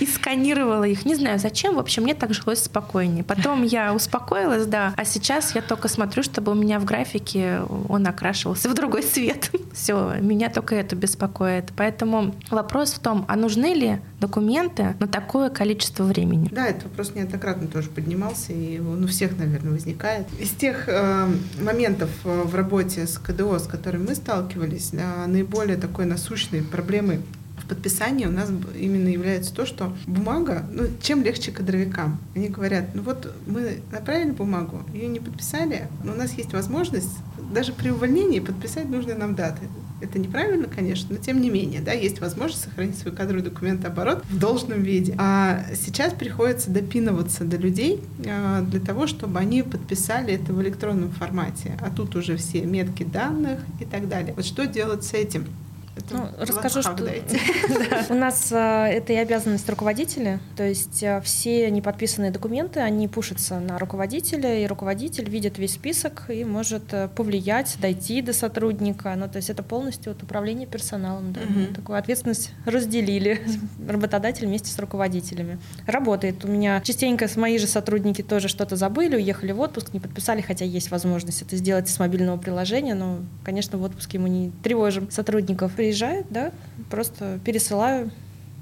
и сканировала их. Не знаю, зачем. В общем, мне так жилось спокойнее. Потом я успокоилась, да. А сейчас я только смотрю, чтобы у меня в графике он окрашивался в другой цвет. Все, меня только это беспокоит. Поэтому вопрос в том, а нужны ли документы на такое количество времени? Да, это вопрос неоднократно тоже поднимался, и он у всех, наверное, возникает. Из тех э, моментов э, в работе с КДО, с которыми мы сталкивались, э, наиболее такой насущной проблемой в подписании у нас именно является то, что бумага, ну, чем легче кадровикам. Они говорят, ну вот мы направили бумагу, ее не подписали, но у нас есть возможность даже при увольнении подписать нужные нам даты. Это неправильно, конечно, но тем не менее, да, есть возможность сохранить свой кадровый документооборот в должном виде. А сейчас приходится допинываться до людей а, для того, чтобы они подписали это в электронном формате. А тут уже все метки данных и так далее. Вот что делать с этим? Это ну, расскажу, что у нас э, это и обязанность руководителя, то есть э, все неподписанные документы, они пушатся на руководителя, и руководитель видит весь список и может э, повлиять, дойти до сотрудника. Ну, то есть это полностью вот управление персоналом. Да, угу. Такую ответственность разделили работодатель вместе с руководителями. Работает. У меня частенько мои же сотрудники тоже что-то забыли, уехали в отпуск, не подписали, хотя есть возможность это сделать с мобильного приложения, но, конечно, в отпуске мы не тревожим сотрудников приезжает, да, просто пересылаю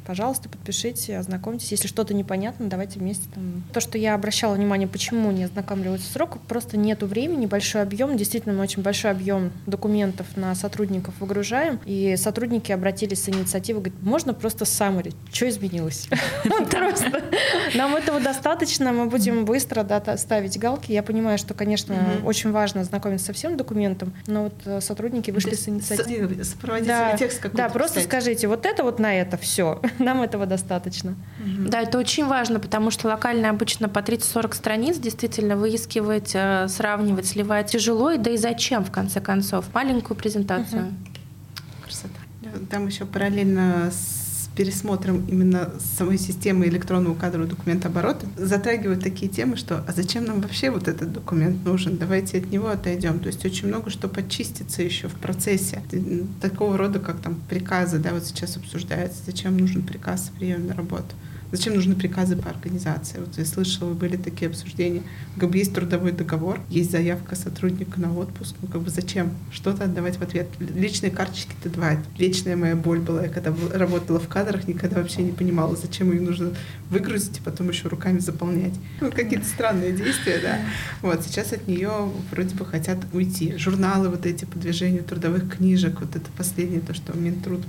пожалуйста, подпишите, ознакомьтесь. Если что-то непонятно, давайте вместе там. То, что я обращала внимание, почему не ознакомливаются срок, просто нету времени, большой объем, действительно мы очень большой объем документов на сотрудников выгружаем, и сотрудники обратились с инициативой, говорят, можно просто summary, что изменилось? Нам этого достаточно, мы будем быстро ставить галки. Я понимаю, что, конечно, очень важно ознакомиться со всем документом, но вот э, сотрудники вышли с инициативой. Какой-то. Да, просто скажите, вот это вот на это все. Нам этого достаточно. Да, это очень важно, потому что локально обычно по 30-40 страниц действительно выискивать, э, сравнивать, сливать тяжело, и да и зачем, в конце концов, маленькую презентацию. Красота. Там еще параллельно с пересмотром именно самой системы электронного кадрового документа оборота затрагивают такие темы, что а зачем нам вообще вот этот документ нужен? Давайте от него отойдем. То есть очень много что подчистится еще в процессе. Такого рода, как там приказы, да, вот сейчас обсуждается, зачем нужен приказ о приеме на работу. Зачем нужны приказы по организации? Вот я слышала, были такие обсуждения. Как бы есть трудовой договор, есть заявка сотрудника на отпуск. Ну как бы зачем? Что-то отдавать в ответ. Личные карточки Т2. Вечная моя боль была. Я когда работала в кадрах, никогда вообще не понимала, зачем их нужно выгрузить и потом еще руками заполнять. Ну, какие-то странные действия, да. Вот, сейчас от нее вроде бы хотят уйти. Журналы вот эти по движению трудовых книжек, вот это последнее, то, что Минтруд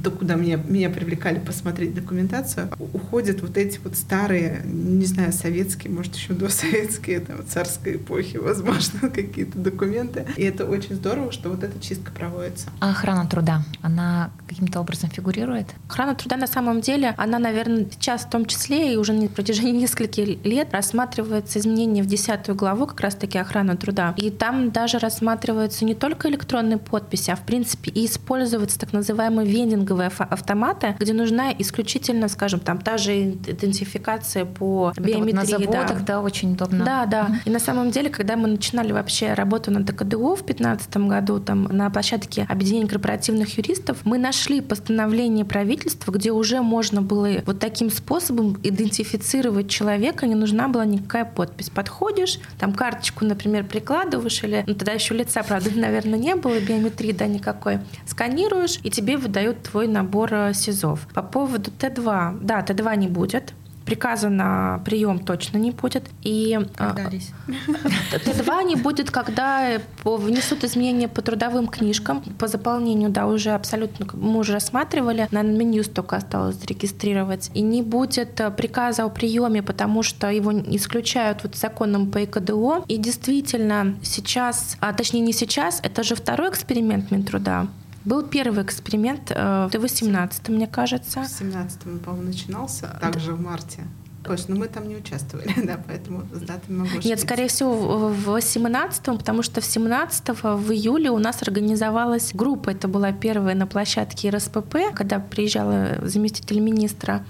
то, куда меня, меня привлекали посмотреть документацию, уходят вот эти вот старые, не знаю, советские, может, еще досоветские, там, царской эпохи, возможно, какие-то документы. И это очень здорово, что вот эта чистка проводится. А охрана труда, она каким-то образом фигурирует? Охрана труда на самом деле, она, наверное, сейчас в том числе и уже на протяжении нескольких лет рассматривается изменение в десятую главу как раз-таки охрана труда. И там даже рассматриваются не только электронные подписи, а в принципе и используется так называемый вендинг клининговые автоматы, где нужна исключительно, скажем, там та же идентификация по биометрии. Вот на заводах, да. да, очень удобно. Да, да. И на самом деле, когда мы начинали вообще работу на ДКДУ в 2015 году, там на площадке Объединения корпоративных юристов, мы нашли постановление правительства, где уже можно было вот таким способом идентифицировать человека, не нужна была никакая подпись. Подходишь, там карточку, например, прикладываешь, или ну, тогда еще лица, правда, наверное, не было, биометрии, да, никакой. Сканируешь, и тебе выдают твой набор э, СИЗОВ. По поводу Т2, да, Т2 не будет, приказа на прием точно не будет. И а, Т2 не будет, когда внесут изменения по трудовым книжкам. По заполнению, да, уже абсолютно мы уже рассматривали. На меню только осталось зарегистрировать. И не будет э, приказа о приеме, потому что его исключают вот законом по ЭКДО. И действительно, сейчас, а точнее не сейчас, это же второй эксперимент Минтруда. Был первый эксперимент э, в 18 мне кажется. В 17-м, по-моему, начинался, также да. в марте. Точно, но мы там не участвовали, да, поэтому с датами могу Нет, скорее всего, в 18-м, потому что в 17-го, в июле у нас организовалась группа, это была первая на площадке РСПП, когда приезжала заместитель министра,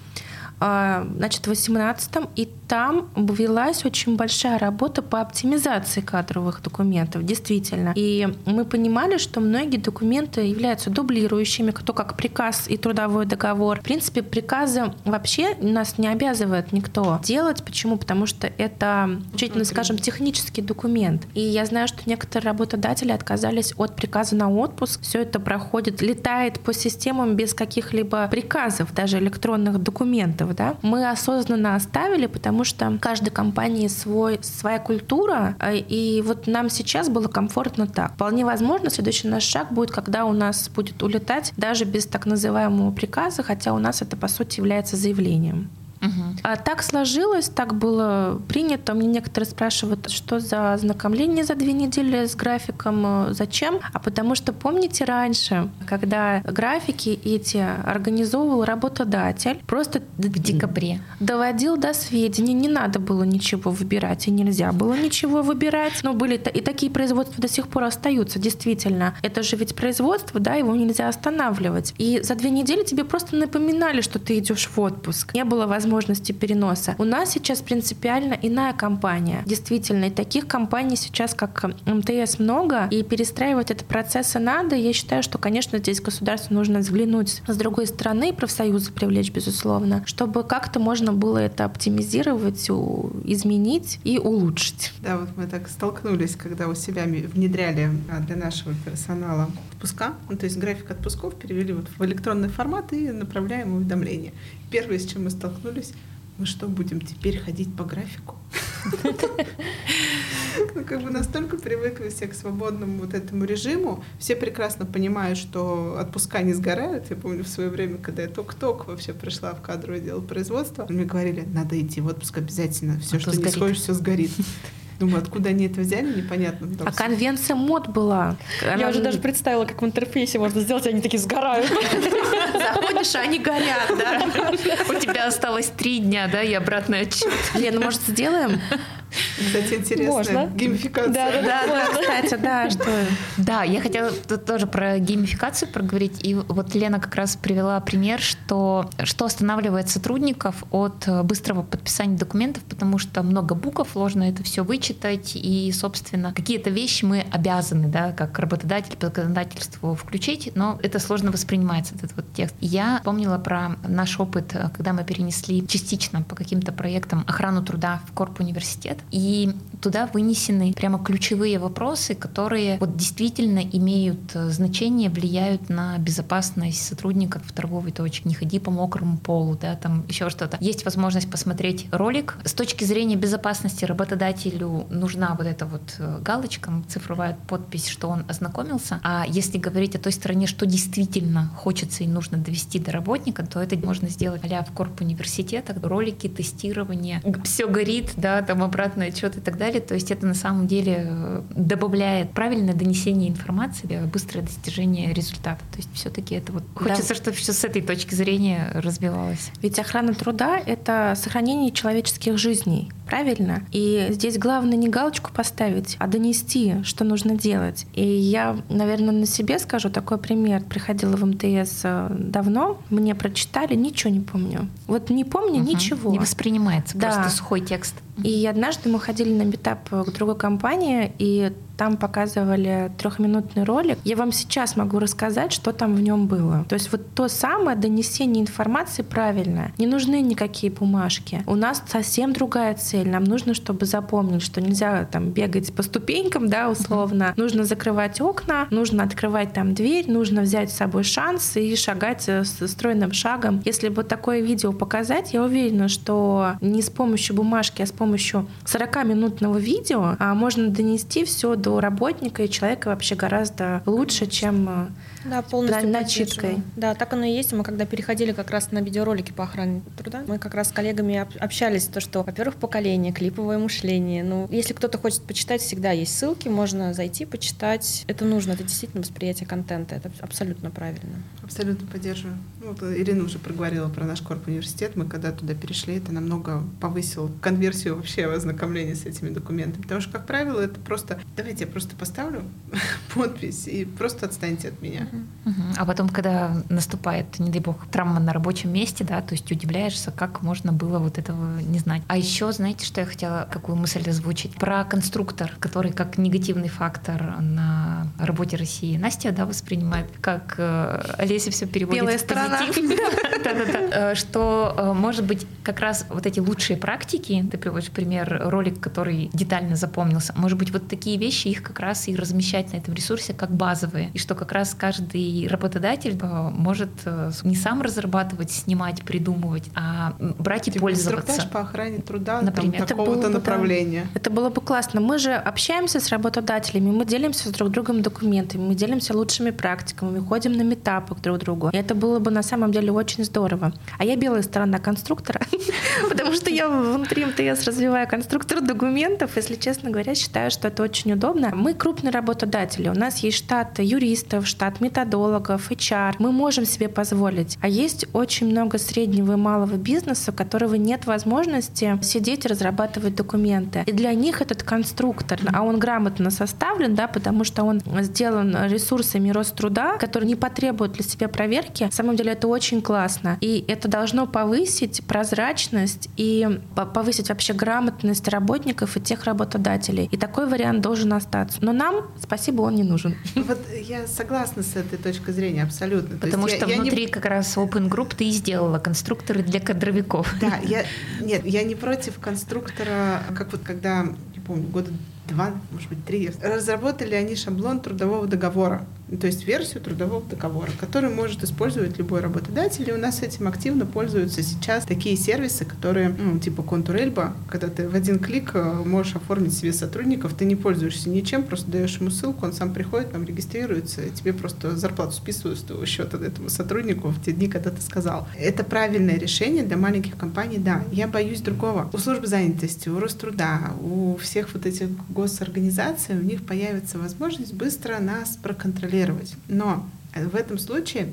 значит, в 18-м, и там велась очень большая работа по оптимизации кадровых документов, действительно. И мы понимали, что многие документы являются дублирующими, кто как приказ и трудовой договор. В принципе, приказы вообще нас не обязывает никто делать. Почему? Потому что это, чуть скажем, технический документ. И я знаю, что некоторые работодатели отказались от приказа на отпуск. Все это проходит, летает по системам без каких-либо приказов, даже электронных документов. Да? Мы осознанно оставили, потому что каждой компании свой, своя культура, а, и вот нам сейчас было комфортно так. Вполне возможно, следующий наш шаг будет, когда у нас будет улетать даже без так называемого приказа, хотя у нас это, по сути, является заявлением. Угу. А так сложилось, так было принято. Мне некоторые спрашивают, что за ознакомление за две недели с графиком, э, зачем? А потому что помните раньше, когда графики эти организовывал работодатель, просто в декабре доводил до сведения, не надо было ничего выбирать, и нельзя было ничего выбирать. Но были и такие производства до сих пор остаются, действительно. Это же ведь производство, да, его нельзя останавливать. И за две недели тебе просто напоминали, что ты идешь в отпуск. Не было возможности возможности переноса. У нас сейчас принципиально иная компания. Действительно, и таких компаний сейчас, как МТС, много, и перестраивать этот процесс надо. Я считаю, что, конечно, здесь государству нужно взглянуть с другой стороны, профсоюзы привлечь, безусловно, чтобы как-то можно было это оптимизировать, изменить и улучшить. Да, вот мы так столкнулись, когда у себя внедряли а, для нашего персонала отпуска, ну, то есть график отпусков перевели вот в электронный формат и направляем уведомления первое, с чем мы столкнулись, мы что, будем теперь ходить по графику? Ну, как бы настолько привыкли все к свободному вот этому режиму. Все прекрасно понимают, что отпуска не сгорают. Я помню в свое время, когда я ток-ток вообще пришла в кадровое дело производства, мне говорили, надо идти в отпуск обязательно. Все, а что не сходишь, все сгорит. Думаю, откуда они это взяли, непонятно. Там а конвенция мод была. Она... Я уже даже представила, как в интерфейсе можно сделать, они такие сгорают. Заходишь, а они горят, да? У тебя осталось три дня, да, и обратный отчет. Лена, может, сделаем? Кстати, интересно. Можно. Геймификация. Да, да, да, кстати, да, что... Да, я хотела тут тоже про геймификацию проговорить. И вот Лена как раз привела пример, что, что останавливает сотрудников от быстрого подписания документов, потому что много букв, сложно это все вычитать, и, собственно, какие-то вещи мы обязаны, да, как работодатель по законодательству включить, но это сложно воспринимается, этот вот текст. Я помнила про наш опыт, когда мы перенесли частично по каким-то проектам охрану труда в Корп университет, и туда вынесены прямо ключевые вопросы, которые вот действительно имеют э, значение, влияют на безопасность сотрудников в торговой точке. Не ходи по мокрому полу, да, там еще что-то. Есть возможность посмотреть ролик. С точки зрения безопасности работодателю нужна вот эта вот э, галочка, цифровая подпись, что он ознакомился. А если говорить о той стороне, что действительно хочется и нужно довести до работника, то это можно сделать а в корп университетах, ролики, тестирование, все горит, да, там обратный отчет и так далее. То есть это на самом деле э, добавляет правильное донесение информации, быстрое достижение результата. То есть все-таки это вот хочется, да. чтобы все с этой точки зрения развивалось. Ведь охрана труда — это сохранение человеческих жизней правильно? И здесь главное не галочку поставить, а донести, что нужно делать. И я, наверное, на себе скажу такой пример. Приходила в МТС э, давно, мне прочитали, ничего не помню. Вот не помню угу. ничего. Не воспринимается, да. просто сухой текст. И однажды мы ходили на битап к другой компании, и там показывали трехминутный ролик. Я вам сейчас могу рассказать, что там в нем было. То есть вот то самое донесение информации правильное. Не нужны никакие бумажки. У нас совсем другая цель. Нам нужно, чтобы запомнить, что нельзя там бегать по ступенькам, да, условно. Mm-hmm. Нужно закрывать окна, нужно открывать там дверь, нужно взять с собой шанс и шагать с стройным шагом. Если бы такое видео показать, я уверена, что не с помощью бумажки, а с помощью 40-минутного видео а можно донести все до работника и человека вообще гораздо лучше, чем э, да, полностью начиткой. Да, так оно и есть. Мы когда переходили как раз на видеоролики по охране труда, мы как раз с коллегами общались, то, что, во-первых, поколение, клиповое мышление. Ну, если кто-то хочет почитать, всегда есть ссылки, можно зайти, почитать. Это нужно, это действительно восприятие контента, это абсолютно правильно. Абсолютно поддерживаю. Ну, вот Ирина уже проговорила про наш корп университет. Мы когда туда перешли, это намного повысил конверсию вообще в ознакомлении с этими документами. Потому что, как правило, это просто, давайте я просто поставлю подпись и просто отстаньте от меня. А потом, когда наступает, не дай бог, травма на рабочем месте, да, то есть удивляешься, как можно было вот этого не знать. А еще, знаете, что я хотела, какую мысль озвучить? Про конструктор, который как негативный фактор на работе России. Настя, да, воспринимает, как э, Олеся все переводит Белая в позитив. Э, что, э, может быть, как раз вот эти лучшие практики, ты приводишь пример, ролик, который детально запомнился, может быть, вот такие вещи, их как раз и размещать на этом ресурсе как базовые, и что как раз каждый работодатель э, может э, не сам разрабатывать, снимать, придумывать, а брать и типа пользоваться. по охране труда Например. такого-то направления. Это было бы классно. Мы же общаемся с работодателями, мы делимся с друг другом документами, мы делимся лучшими практиками, мы ходим на метапы к друг другу. И это было бы на самом деле очень здорово. А я белая сторона конструктора, потому что я внутри МТС развиваю конструктор документов. Если честно говоря, считаю, что это очень удобно. Мы крупные работодатели. У нас есть штат юристов, штат методологов, HR, мы можем себе позволить. А есть очень много среднего и малого бизнеса, у которого нет возможности сидеть и разрабатывать документы. И для них этот конструктор, а он грамотно составлен, да, потому что он сделан ресурсами Роструда, который не потребует для себя проверки. На самом деле это очень классно. И это должно повысить прозрачность и повысить вообще грамотность работников и тех работодателей. И такой вариант должен остаться. Но нам, спасибо, он не нужен. Вот я согласна с этой точки зрения, абсолютно. Потому То что я, внутри я не... как раз Open Group ты и сделала конструкторы для кадровиков. Да, я, нет, я не против конструктора, как вот когда, не помню, года два, может быть, три, разработали они шаблон трудового договора то есть версию трудового договора, который может использовать любой работодатель. И у нас этим активно пользуются сейчас такие сервисы, которые, ну, типа Контур Эльба, когда ты в один клик э, можешь оформить себе сотрудников, ты не пользуешься ничем, просто даешь ему ссылку, он сам приходит, там регистрируется, и тебе просто зарплату списывают с твоего счета этому сотруднику в те дни, когда ты сказал. Это правильное решение для маленьких компаний, да. Я боюсь другого. У службы занятости, у Роструда, у всех вот этих госорганизаций, у них появится возможность быстро нас проконтролировать контролировать. Но В этом случае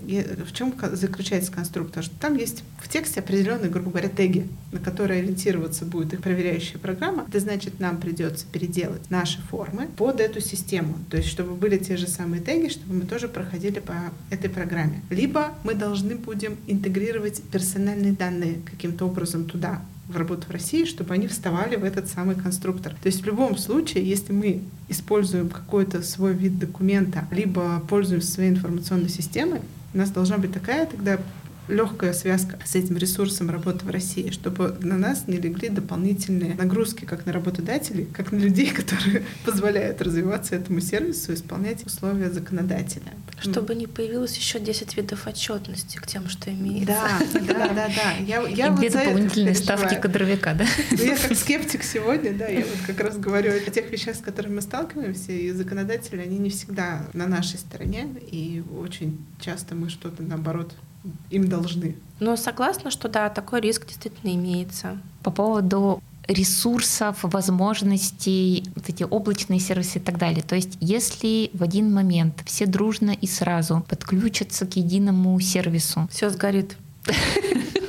в чем заключается конструктор? Что там есть в тексте определенные, грубо говоря, теги, на которые ориентироваться будет их проверяющая программа. Это значит, нам придется переделать наши формы под эту систему. То есть, чтобы были те же самые теги, чтобы мы тоже проходили по этой программе. Либо мы должны будем интегрировать персональные данные каким-то образом туда, в работу в России, чтобы они вставали в этот самый конструктор. То есть в любом случае, если мы используем какой-то свой вид документа, либо пользуемся своей информационной системой, у нас должна быть такая тогда легкая связка с этим ресурсом работы в России, чтобы на нас не легли дополнительные нагрузки, как на работодателей, как на людей, которые позволяют развиваться этому сервису, исполнять условия законодателя. Чтобы не появилось еще 10 видов отчетности к тем, что имеется. Да, да, да, да. Я, я И вот две дополнительные ставки кадровика, да? Ну, я как скептик сегодня, да, я вот как раз говорю о тех вещах, с которыми мы сталкиваемся, и законодатели, они не всегда на нашей стороне, и очень часто мы что-то, наоборот, им должны. Но согласна, что да, такой риск действительно имеется. По поводу ресурсов, возможностей, вот эти облачные сервисы и так далее. То есть если в один момент все дружно и сразу подключатся к единому сервису. Все сгорит.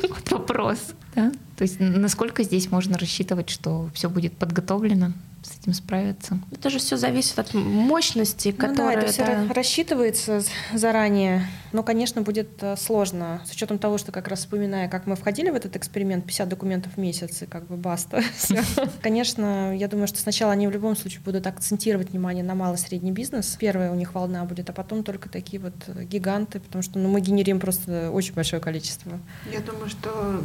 Вот вопрос. Да? То есть насколько здесь можно рассчитывать, что все будет подготовлено? С этим справиться. Это же все зависит от мощности, ну которая... Да, это все да... рассчитывается заранее. Но, конечно, будет э, сложно. С учетом того, что как раз вспоминая, как мы входили в этот эксперимент, 50 документов в месяц, и как бы баста. Конечно, я думаю, что сначала они в любом случае будут акцентировать внимание на малый и средний бизнес. Первая у них волна будет, а потом только такие вот гиганты, потому что ну, мы генерим просто очень большое количество. Я думаю, что,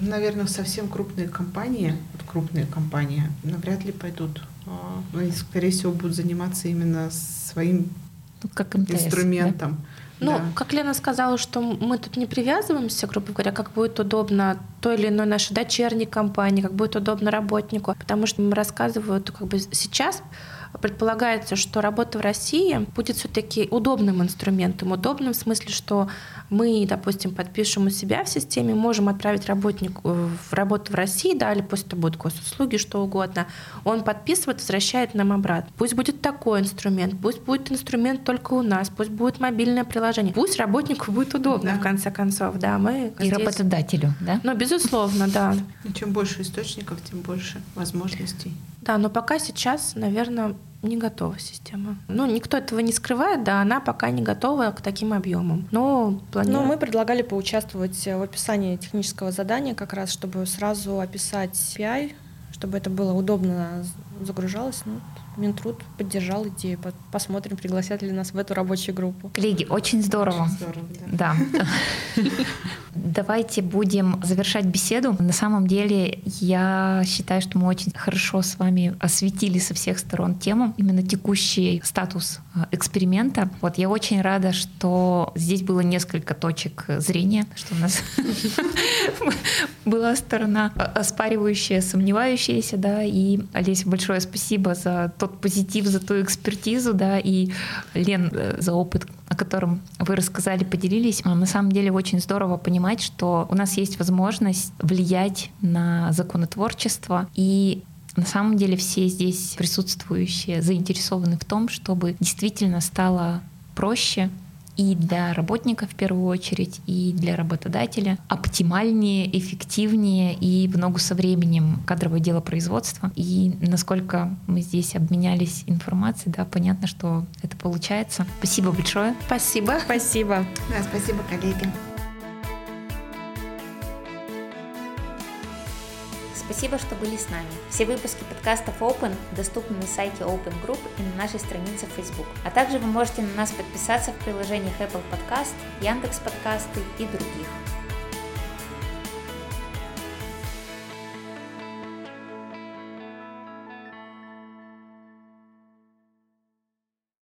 наверное, совсем крупные компании, вот крупные компании, навряд ли пойдут. А, они, скорее всего, будут заниматься именно своим ну, как МТС, инструментом. Да? Ну, да. как Лена сказала, что мы тут не привязываемся, грубо говоря, как будет удобно той или иной нашей дочерней компании, как будет удобно работнику, потому что мы рассказывают как бы сейчас предполагается, что работа в России будет все-таки удобным инструментом. Удобным в смысле, что мы, допустим, подпишем у себя в системе, можем отправить работнику в работу в России, да, или пусть это будут госуслуги, что угодно. Он подписывает, возвращает нам обратно. Пусть будет такой инструмент, пусть будет инструмент только у нас, пусть будет мобильное приложение. Пусть работнику будет удобно, да. в конце концов, да. Мы И здесь... работодателю, да? Ну, безусловно, да. И чем больше источников, тем больше возможностей. Да, но пока сейчас, наверное, не готова система. Ну, никто этого не скрывает, да, она пока не готова к таким объемам. Но планируем. Но мы предлагали поучаствовать в описании технического задания как раз, чтобы сразу описать PI, чтобы это было удобно загружалось. Ну, Минтруд поддержал идею. Посмотрим, пригласят ли нас в эту рабочую группу. Коллеги, очень здорово. Очень здорово, да. да. Давайте будем завершать беседу. На самом деле, я считаю, что мы очень хорошо с вами осветили со всех сторон тему, именно текущий статус э, эксперимента. Вот я очень рада, что здесь было несколько точек зрения, что у нас была сторона оспаривающая, сомневающаяся, да, и Олеся, большое спасибо за тот позитив, за ту экспертизу, да, и Лен э, за опыт, о котором вы рассказали, поделились. А на самом деле очень здорово понимать, что у нас есть возможность влиять на законотворчество и на самом деле все здесь присутствующие заинтересованы в том, чтобы действительно стало проще и для работника в первую очередь, и для работодателя оптимальнее, эффективнее и в ногу со временем кадровое дело производства. И насколько мы здесь обменялись информацией, да, понятно, что это получается. Спасибо большое. Спасибо. Спасибо. Да, спасибо, коллеги. Спасибо, что были с нами. Все выпуски подкастов Open доступны на сайте Open Group и на нашей странице в Facebook. А также вы можете на нас подписаться в приложениях Apple Podcast, Яндекс Подкасты и других.